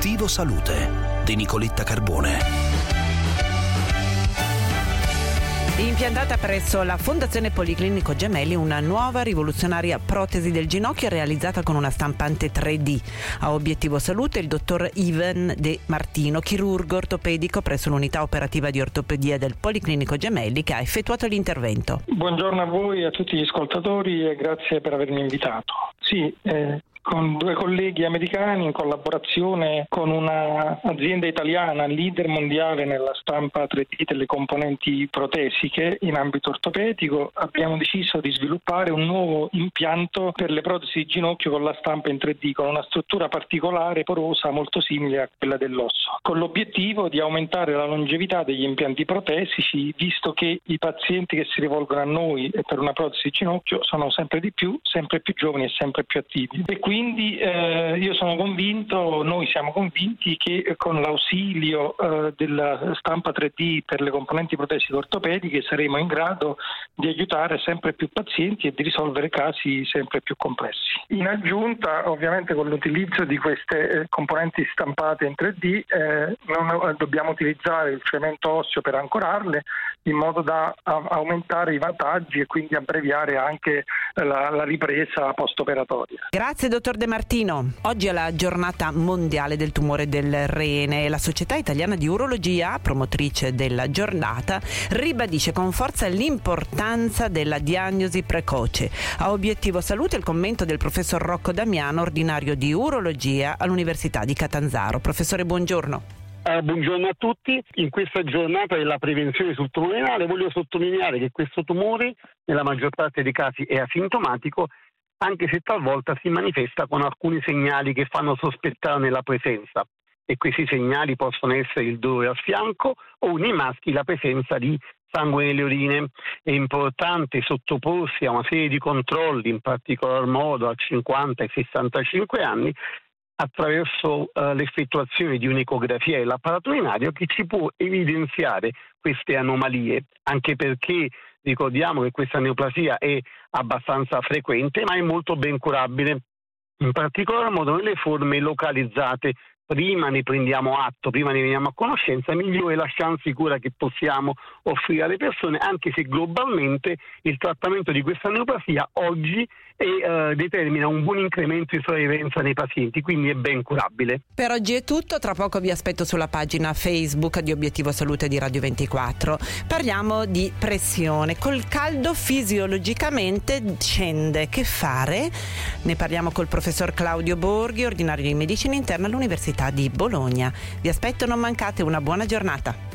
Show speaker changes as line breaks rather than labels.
Salute di Nicoletta Carbone.
Impiantata presso la Fondazione Policlinico Gemelli una nuova rivoluzionaria protesi del ginocchio realizzata con una stampante 3D. A obiettivo salute il dottor Ivan De Martino, chirurgo ortopedico presso l'unità operativa di ortopedia del Policlinico Gemelli che ha effettuato l'intervento.
Buongiorno a voi e a tutti gli ascoltatori e grazie per avermi invitato. Sì, eh, con due colleghi americani in collaborazione con un'azienda italiana leader mondiale nella stampa 3D delle componenti protesiche in ambito ortopedico abbiamo deciso di sviluppare un nuovo impianto per le protesi di ginocchio con la stampa in 3D con una struttura particolare porosa molto simile a quella dell'osso con l'obiettivo di aumentare la longevità degli impianti protesici visto che i pazienti che si rivolgono a noi per una protesi di ginocchio sono sempre di più, sempre più giovani e sempre più attivi. E quindi eh, io sono convinto, noi siamo convinti che con l'ausilio eh, della stampa 3D per le componenti protesiche ortopediche saremo in grado di aiutare sempre più pazienti e di risolvere casi sempre più complessi. In aggiunta, ovviamente con l'utilizzo di queste eh, componenti stampate in 3D eh, non, dobbiamo utilizzare il cemento osseo per ancorarle in modo da a, aumentare i vantaggi e quindi abbreviare anche la, la ripresa post-operatoria.
Grazie dottor De Martino. Oggi è la giornata mondiale del tumore del rene e la Società Italiana di Urologia, promotrice della giornata, ribadisce con forza l'importanza della diagnosi precoce. A obiettivo salute il commento del professor Rocco Damiano, ordinario di urologia all'Università di Catanzaro. Professore, buongiorno.
Uh, buongiorno a tutti. In questa giornata della prevenzione sul tumore renale voglio sottolineare che questo tumore, nella maggior parte dei casi, è asintomatico anche se talvolta si manifesta con alcuni segnali che fanno sospettare la presenza e questi segnali possono essere il dolore al fianco o nei maschi la presenza di sangue nelle urine. È importante sottoporsi a una serie di controlli, in particolar modo a 50 e 65 anni, attraverso uh, l'effettuazione di un'ecografia dell'apparato urinario che ci può evidenziare queste anomalie, anche perché ricordiamo che questa neoplasia è abbastanza frequente ma è molto ben curabile, in particolar modo nelle forme localizzate prima ne prendiamo atto, prima ne veniamo a conoscenza, migliore la chance sicura che possiamo offrire alle persone, anche se globalmente il trattamento di questa neoplasia oggi è, eh, determina un buon incremento di sopravvivenza nei pazienti, quindi è ben curabile.
Per oggi è tutto, tra poco vi aspetto sulla pagina Facebook di Obiettivo Salute di Radio 24. Parliamo di pressione, col caldo fisiologicamente scende, che fare? Ne parliamo col professor Claudio Borghi, ordinario di medicina interna all'Università di Bologna. Vi aspetto, non mancate, una buona giornata.